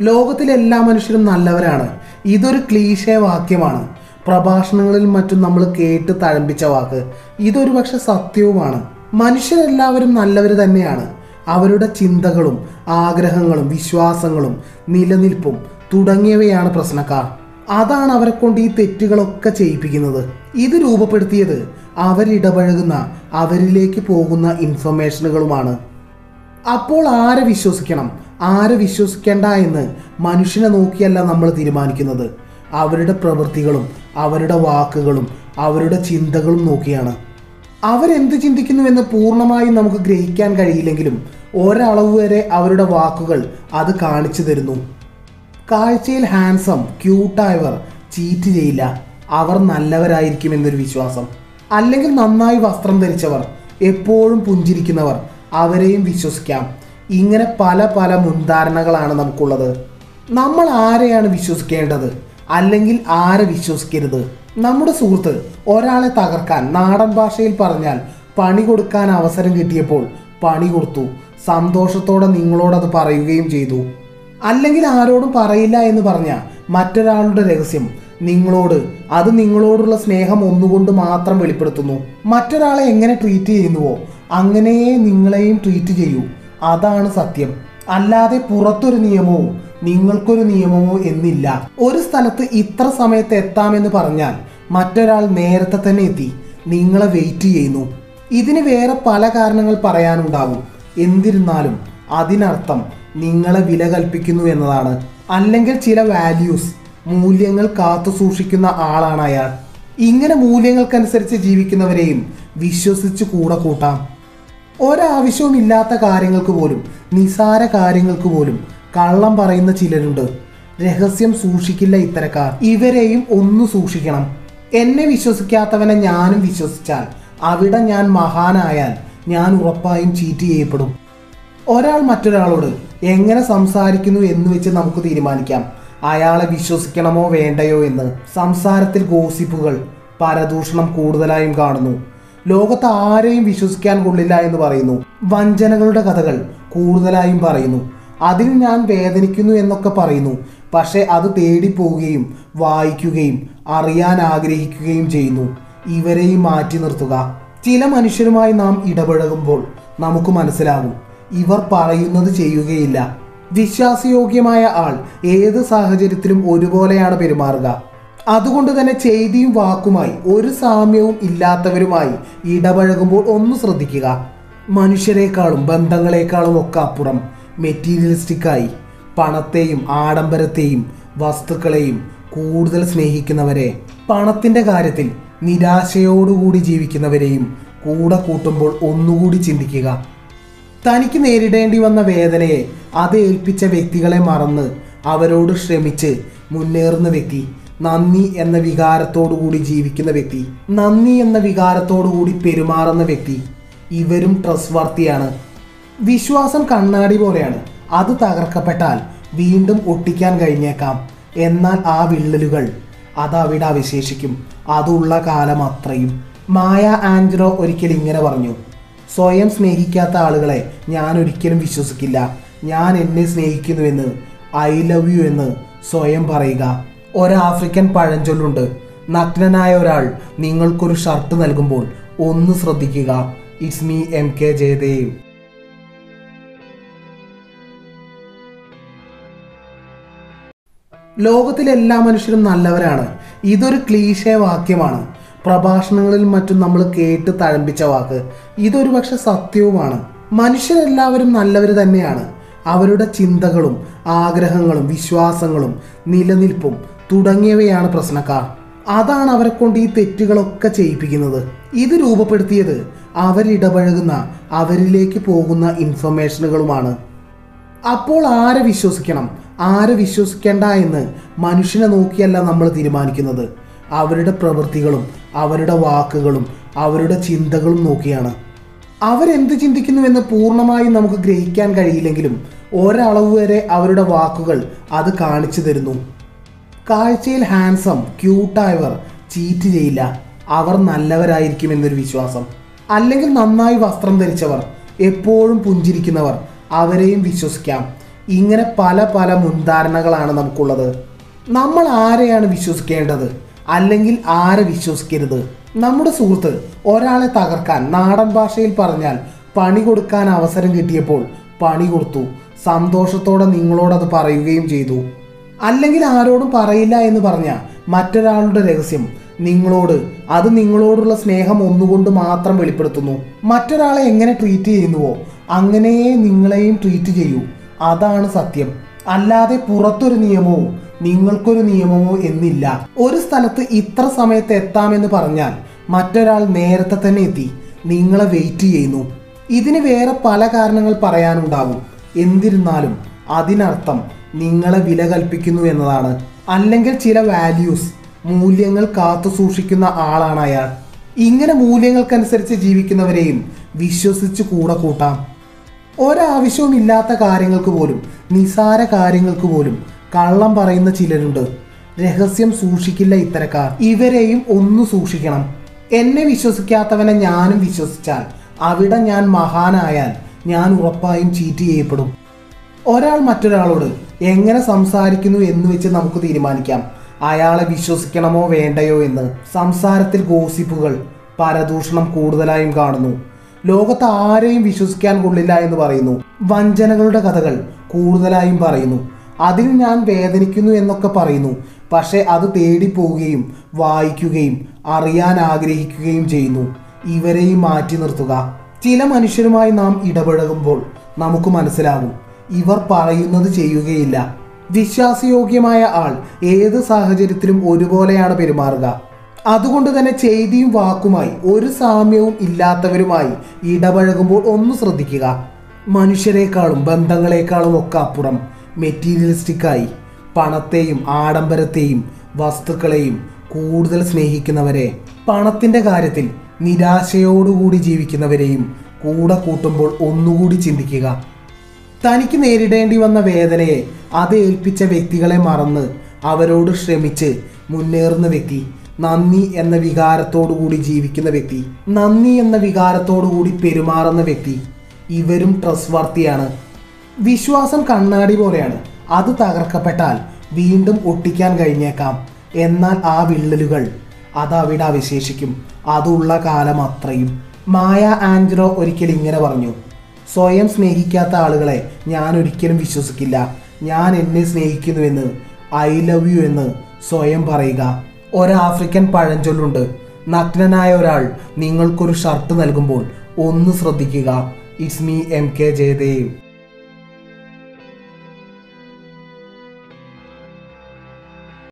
ലോകത്തിലെ എല്ലാ മനുഷ്യരും നല്ലവരാണ്. ഇതൊരു ക്ലീശേ വാക്യമാണ്. പ്രഭാഷണങ്ങളിൽ മറ്റും നമ്മൾ കേട്ട് തഴമ്പിച്ച വാക്ക്. ഇതൊരു പക്ഷെ സത്യവുമാണ്. മനുഷ്യരെല്ലാവരും നല്ലവർ തന്നെയാണ്. അവരുടെ ചിന്തകളും ആഗ്രഹങ്ങളും വിശ്വാസങ്ങളും നിലനിൽപ്പും തുടങ്ങിയവയാണ് പ്രശ്നക്കാർ. അതാണ് അവരെ കൊണ്ട് ഈ തെറ്റുകളൊക്കെ ചെയ്യിപ്പിക്കുന്നത്. ഇത് രൂപപ്പെടുത്തിയത് അവരിടപഴകുന്ന അവരിലേക്ക് പോകുന്ന ഇൻഫർമേഷനുകളുമാണ് അപ്പോൾ ആരെ വിശ്വസിക്കണം? ആരെ വിശ്വസിക്കേണ്ട എന്ന് മനുഷ്യനെ നോക്കിയല്ല നമ്മൾ തീരുമാനിക്കുന്നത്. അവരുടെ പ്രവൃത്തികളും അവരുടെ വാക്കുകളും അവരുടെ ചിന്തകളും നോക്കിയാണ്. അവരെന്ത് ചിന്തിക്കുന്നുവെന്ന് പൂർണമായും നമുക്ക് ഗ്രഹിക്കാൻ കഴിയില്ലെങ്കിലും ഒരളവ് വരെ അവരുടെ വാക്കുകൾ അത് കാണിച്ചു തരുന്നു. കാഴ്ചയിൽ ഹാൻസം ക്യൂട്ടായവർ ചീറ്റ് ചെയ്യില്ല. അവർ നല്ലവരായിരിക്കും എന്നൊരു വിശ്വാസം. അല്ലെങ്കിൽ നന്നായി വസ്ത്രം ധരിച്ചവർ എപ്പോഴും പുഞ്ചിരിക്കുന്നവർ അവരെയും വിശ്വസിക്കാം. ഇങ്ങനെ പല പല മുൻധാരണകളാണ് നമുക്കുള്ളത്. നമ്മൾ ആരെയാണ് വിശ്വസിക്കേണ്ടത്? അല്ലെങ്കിൽ ആരെ വിശ്വസിക്കരുത്? നമ്മുടെ സുഹൃത്ത് ഒരാളെ തകർക്കാൻ നാടൻ ഭാഷയിൽ പറഞ്ഞാൽ പണി കൊടുക്കാൻ അവസരം കിട്ടിയപ്പോൾ പണി കൊടുത്തു. സന്തോഷത്തോടെ നിങ്ങളോടത് പറയുകയും ചെയ്തു. അല്ലെങ്കിൽ ആരോടും പറയില്ല എന്ന് പറഞ്ഞ മറ്റൊരാളുടെ രഹസ്യം. നിങ്ങളോട് അത് നിങ്ങളോടുള്ള സ്നേഹം ഒന്നുകൊണ്ട് മാത്രം വെളിപ്പെടുത്തുന്നു. മറ്റൊരാളെ എങ്ങനെ ട്രീറ്റ് ചെയ്യുന്നുവോ അങ്ങനെയേ നിങ്ങളെയും ട്രീറ്റ് ചെയ്യൂ. അതാണ് സത്യം. അല്ലാതെ പുറത്തൊരു നിയമവും നിങ്ങൾക്കൊരു നിയമമോ എന്നില്ല. ഒരു സ്ഥലത്ത് ഇത്ര സമയത്ത് എത്താമെന്ന് പറഞ്ഞാൽ മറ്റൊരാൾ നേരത്തെ തന്നെ എത്തി. നിങ്ങളെ വെയിറ്റ് ചെയ്യുന്നു. ഇതിന് വേറെ പല കാരണങ്ങൾ പറയാനുണ്ടാവും. എന്നിരുന്നാലും അതിനർത്ഥം നിങ്ങളെ വില കൽപ്പിക്കുന്നു എന്നതാണ്. അല്ലെങ്കിൽ ചില വാല്യൂസ് മൂല്യങ്ങൾ കാത്തു സൂക്ഷിക്കുന്ന ആളാണ് അയാൾ. ഇങ്ങനെ മൂല്യങ്ങൾക്കനുസരിച്ച് ജീവിക്കുന്നവരെയും വിശ്വസിച്ച് കൂടെ കൂട്ടാം. ഒരാവശ്യവും ഇല്ലാത്ത കാര്യങ്ങൾക്ക് പോലും നിസാര കാര്യങ്ങൾക്ക് പോലും കള്ളം പറയുന്ന ചിലരുണ്ട്. രഹസ്യം സൂക്ഷിക്കില്ല ഇത്തരക്കാർ. ഇവരെയും ഒന്ന് സൂക്ഷിക്കണം. എന്നെ വിശ്വസിക്കാത്തവനെ ഞാനും വിശ്വസിച്ചാൽ അവിടെ ഞാൻ മഹാനായാൽ ഞാൻ ഉറപ്പായും ചീറ്റ് ചെയ്യപ്പെടും. ഒരാൾ മറ്റൊരാളോട് എങ്ങനെ സംസാരിക്കുന്നു എന്ന് വെച്ച് നമുക്ക് തീരുമാനിക്കാം. അയാളെ വിശ്വസിക്കണമോ വേണ്ടയോ എന്ന്. സംസാരത്തിൽ ഗോസിപ്പുകൾ പരദൂഷണം കൂടുതലായും കാണുന്നു. ലോകത്ത് ആരെയും വിശ്വസിക്കാൻ കൊള്ളില്ല എന്ന് പറയുന്നു. വഞ്ചനകളുടെ കഥകൾ കൂടുതലായും പറയുന്നു. അതിൽ ഞാൻ വേദനിക്കുന്നു എന്നൊക്കെ പറയുന്നു. പക്ഷെ അത് തേടിപ്പോവുകയും വായിക്കുകയും അറിയാൻ ആഗ്രഹിക്കുകയും ചെയ്യുന്നു. ഇവരെയും മാറ്റി നിർത്തുക. ചില മനുഷ്യരുമായി നാം ഇടപഴകുമ്പോൾ നമുക്ക് മനസ്സിലാകും. ഇവർ പറയുന്നത് ചെയ്യുകയില്ല. വിശ്വാസയോഗ്യമായ ആൾ ഏത് സാഹചര്യത്തിലും ഒരുപോലെയാണ് പെരുമാറുക. അതുകൊണ്ട് തന്നെ ചെയ്തിയും വാക്കുമായി ഒരു സാമ്യവും ഇല്ലാത്തവരുമായി ഇടപഴകുമ്പോൾ ഒന്ന് ശ്രദ്ധിക്കുക. മനുഷ്യരെക്കാളും ബന്ധങ്ങളെക്കാളും ഒക്കെ അപ്പുറം മെറ്റീരിയലിസ്റ്റിക്കായി പണത്തെയും ആഡംബരത്തെയും വസ്തുക്കളെയും കൂടുതൽ സ്നേഹിക്കുന്നവരെ പണത്തിന്റെ കാര്യത്തിൽ നിരാശയോടുകൂടി ജീവിക്കുന്നവരെയും കൂടെ കൂട്ടുമ്പോൾ ഒന്നുകൂടി ചിന്തിക്കുക. തനിക്ക് നേരിടേണ്ടി വന്ന വേദനയെ അത് ഏൽപ്പിച്ച വ്യക്തികളെ മറന്ന് അവരോട് ശ്രമിച്ച് മുന്നേറുന്ന വ്യക്തി നന്ദി എന്ന വികാരത്തോടുകൂടി ജീവിക്കുന്ന വ്യക്തി നന്ദി എന്ന വികാരത്തോടുകൂടി പെരുമാറുന്ന വ്യക്തി ഇവരും ട്രസ്വർത്തിയാണ് വർത്തിയാണ് വിശ്വാസം കണ്ണാടി പോലെയാണ്. അത് തകർക്കപ്പെട്ടാൽ വീണ്ടും ഒട്ടിക്കാൻ കഴിഞ്ഞേക്കാം. എന്നാൽ ആ വിള്ളലുകൾ അത് അവിടെ അവശേഷിക്കും. അതുള്ള കാലം അത്രയും. മായ ആൻഡ്രോ ഒരിക്കൽ ഇങ്ങനെ പറഞ്ഞു സ്വയം സ്നേഹിക്കാത്ത ആളുകളെ ഞാൻ ഒരിക്കലും വിശ്വസിക്കില്ല. ഞാൻ എന്നെ സ്നേഹിക്കുന്നുവെന്ന് ഐ ലവ് യു എന്ന് സ്വയം പറയുക. ഒരാഫ്രിക്കൻ പഴഞ്ചൊല്ലുണ്ട്. നഗ്നനായ ഒരാൾ നിങ്ങൾക്കൊരു ഷർട്ട് നൽകുമ്പോൾ ഒന്ന് ശ്രദ്ധിക്കുക. It's me M K Jayadev ലോകത്തിലെ എല്ലാ മനുഷ്യരും നല്ലവരാണ്. ഇതൊരു ക്ലീശേ വാക്യമാണ്. പ്രഭാഷണങ്ങളിൽ മറ്റും നമ്മൾ കേട്ട് തഴമ്പിച്ച വാക്ക്. ഇതൊരു പക്ഷെ സത്യവുമാണ്. മനുഷ്യരെല്ലാവരും നല്ലവർ തന്നെയാണ്. അവരുടെ ചിന്തകളും ആഗ്രഹങ്ങളും വിശ്വാസങ്ങളും നിലനിൽപ്പും തുടങ്ങിയവയാണ് പ്രശ്നക്കാർ. അതാണ് അവരെ കൊണ്ട് ഈ തെറ്റുകളൊക്കെ ചെയ്യിപ്പിക്കുന്നത്. ഇത് രൂപപ്പെടുത്തിയത് അവരിടപഴകുന്ന അവരിലേക്ക് പോകുന്ന ഇൻഫർമേഷനുകളുമാണ്. അപ്പോൾ ആരെ വിശ്വസിക്കണം? ആരെ വിശ്വസിക്കേണ്ട എന്ന് മനുഷ്യനെ നോക്കിയല്ല നമ്മൾ തീരുമാനിക്കുന്നത്. അവരുടെ പ്രവൃത്തികളും അവരുടെ വാക്കുകളും അവരുടെ ചിന്തകളും നോക്കിയാണ്. അവരെന്ത് ചിന്തിക്കുന്നുവെന്ന് പൂർണമായും നമുക്ക് ഗ്രഹിക്കാൻ കഴിയില്ലെങ്കിലും ഒരളവ് വരെ അവരുടെ വാക്കുകൾ അത് കാണിച്ചു തരുന്നു. കാഴ്ചയിൽ ഹാൻസം ക്യൂട്ടായവർ ചീറ്റ് ചെയ്യില്ല. അവർ നല്ലവരായിരിക്കും എന്നൊരു വിശ്വാസം. അല്ലെങ്കിൽ നന്നായി വസ്ത്രം ധരിച്ചവർ എപ്പോഴും പുഞ്ചിരിക്കുന്നവർ അവരെയും വിശ്വസിക്കാം. ഇങ്ങനെ പല പല മുൻധാരണകളാണ് നമുക്കുള്ളത്. നമ്മൾ ആരെയാണ് വിശ്വസിക്കേണ്ടത്? അല്ലെങ്കിൽ ആരെ വിശ്വസിക്കരുത്? നമ്മുടെ സുഹൃത്ത് ഒരാളെ തകർക്കാൻ നാടൻ ഭാഷയിൽ പറഞ്ഞാൽ പണി കൊടുക്കാൻ അവസരം കിട്ടിയപ്പോൾ പണി കൊടുത്തു. സന്തോഷത്തോടെ നിങ്ങളോടത് പറയുകയും ചെയ്തു. അല്ലെങ്കിൽ ആരോടും പറയില്ല എന്ന് പറഞ്ഞ മറ്റൊരാളുടെ രഹസ്യം. നിങ്ങളോട് അത് നിങ്ങളോടുള്ള സ്നേഹം ഒന്നുകൊണ്ട് മാത്രം വെളിപ്പെടുത്തുന്നു. മറ്റൊരാളെ എങ്ങനെ ട്രീറ്റ് ചെയ്യുന്നുവോ അങ്ങനെയേ നിങ്ങളെയും ട്രീറ്റ് ചെയ്യൂ. അതാണ് സത്യം. അല്ലാതെ പുറത്തൊരു നിയമവും നിങ്ങൾക്കൊരു നിയമമോ എന്നില്ല. ഒരു സ്ഥലത്ത് ഇത്ര സമയത്ത് എത്താമെന്ന് പറഞ്ഞാൽ മറ്റൊരാൾ നേരത്തെ തന്നെ എത്തി നിങ്ങളെ വെയിറ്റ് ചെയ്യുന്നു. ഇതിന് വേറെ പല കാരണങ്ങൾ പറയാനുണ്ടാവും. എന്നിരുന്നാലും അതിനർത്ഥം നിങ്ങളെ വില കൽപ്പിക്കുന്നു എന്നതാണ്. അല്ലെങ്കിൽ ചില വാല്യൂസ് മൂല്യങ്ങൾ കാത്തു സൂക്ഷിക്കുന്ന ആളാണ് അയാൾ. ഇങ്ങനെ മൂല്യങ്ങൾക്കനുസരിച്ച് ജീവിക്കുന്നവരെയും വിശ്വസിച്ച് കൂടെ കൂട്ടാം. ഒരാവശ്യവും ഇല്ലാത്ത കാര്യങ്ങൾക്ക് പോലും നിസാര കാര്യങ്ങൾക്ക് പോലും കള്ളം പറയുന്ന ചിലരുണ്ട്. രഹസ്യം സൂക്ഷിക്കില്ല ഇത്തരക്കാർ. ഇവരെയും ഒന്ന് സൂക്ഷിക്കണം. എന്നെ വിശ്വസിക്കാത്തവനെ ഞാനും വിശ്വസിച്ചാൽ അവിടെ ഞാൻ മഹാനായാൽ ഞാൻ ഉറപ്പായും ചീറ്റ് ചെയ്യപ്പെടും. ഒരാൾ മറ്റൊരാളോട് എങ്ങനെ സംസാരിക്കുന്നു എന്ന് വെച്ച് നമുക്ക് തീരുമാനിക്കാം. അയാളെ വിശ്വസിക്കണമോ വേണ്ടയോ എന്ന് സംസാരത്തിൽ ഗോസിപ്പുകൾ പരദൂഷണം കൂടുതലായും കാണുന്നു. ലോകത്ത് ആരെയും വിശ്വസിക്കാൻ കൊള്ളില്ല എന്ന് പറയുന്നു. വഞ്ചനകളുടെ കഥകൾ കൂടുതലായും പറയുന്നു. അതിൽ ഞാൻ വേദനിക്കുന്നു എന്നൊക്കെ പറയുന്നു. പക്ഷേ അത് തേടിപ്പോവുകയും വായിക്കുകയും അറിയാൻ ആഗ്രഹിക്കുകയും ചെയ്യുന്നു. ഇവരെയും മാറ്റി നിർത്തുക. ചില മനുഷ്യരുമായി നാം ഇടപഴകുമ്പോൾ നമുക്ക് മനസ്സിലാകും. ഇവർ പറയുന്നത് ചെയ്യുകയില്ല. വിശ്വാസയോഗ്യമായ ആൾ ഏത് സാഹചര്യത്തിലും ഒരുപോലെയാണ് പെരുമാറുക. അതുകൊണ്ട് തന്നെ ചെയ്തിയും വാക്കുമായി ഒരു സാമ്യവും ഇല്ലാത്തവരുമായി ഇടപഴകുമ്പോൾ ഒന്ന് ശ്രദ്ധിക്കുക. മനുഷ്യരെക്കാളും ബന്ധങ്ങളെക്കാളും ഒക്കെ അപ്പുറം മെറ്റീരിയലിസ്റ്റിക്കായി പണത്തെയും ആഡംബരത്തെയും വസ്തുക്കളെയും കൂടുതൽ സ്നേഹിക്കുന്നവരെ പണത്തിന്റെ കാര്യത്തിൽ നിരാശയോടുകൂടി ജീവിക്കുന്നവരെയും കൂടെ കൂട്ടുമ്പോൾ ഒന്നുകൂടി ചിന്തിക്കുക. തനിക്ക് നേരിടേണ്ടി വന്ന വേദനയെ അത് ഏൽപ്പിച്ച വ്യക്തികളെ മറന്ന് അവരോട് ശ്രമിച്ച് മുന്നേറുന്ന വ്യക്തി നന്ദി എന്ന വികാരത്തോടുകൂടി ജീവിക്കുന്ന വ്യക്തി നന്ദി എന്ന വികാരത്തോടുകൂടി പെരുമാറുന്ന വ്യക്തി ഇവരും ട്രസ്വർത്തിയാണ് വിശ്വാസം കണ്ണാടി പോലെയാണ്. അത് തകർക്കപ്പെട്ടാൽ വീണ്ടും ഒട്ടിക്കാൻ കഴിഞ്ഞേക്കാം. എന്നാൽ ആ വിള്ളലുകൾ അത് അവിടെ അവശേഷിക്കും. അതുള്ള കാലം അത്രയും. മായ ആൻജലോ ഒരിക്കൽ ഇങ്ങനെ പറഞ്ഞു. സ്വയം സ്നേഹിക്കാത്ത ആളുകളെ ഞാൻ ഒരിക്കലും വിശ്വസിക്കില്ല. ഞാൻ എന്നെ സ്നേഹിക്കുന്നുവെന്ന് ഐ ലവ് യു എന്ന് സ്വയം പറയുക. ഒരാഫ്രിക്കൻ പഴഞ്ചൊല്ലുണ്ട്. നഗ്നനായ ഒരാൾ നിങ്ങൾക്കൊരു ഷർട്ട് നൽകുമ്പോൾ ഒന്ന് ശ്രദ്ധിക്കുക. It's me M K Jayadev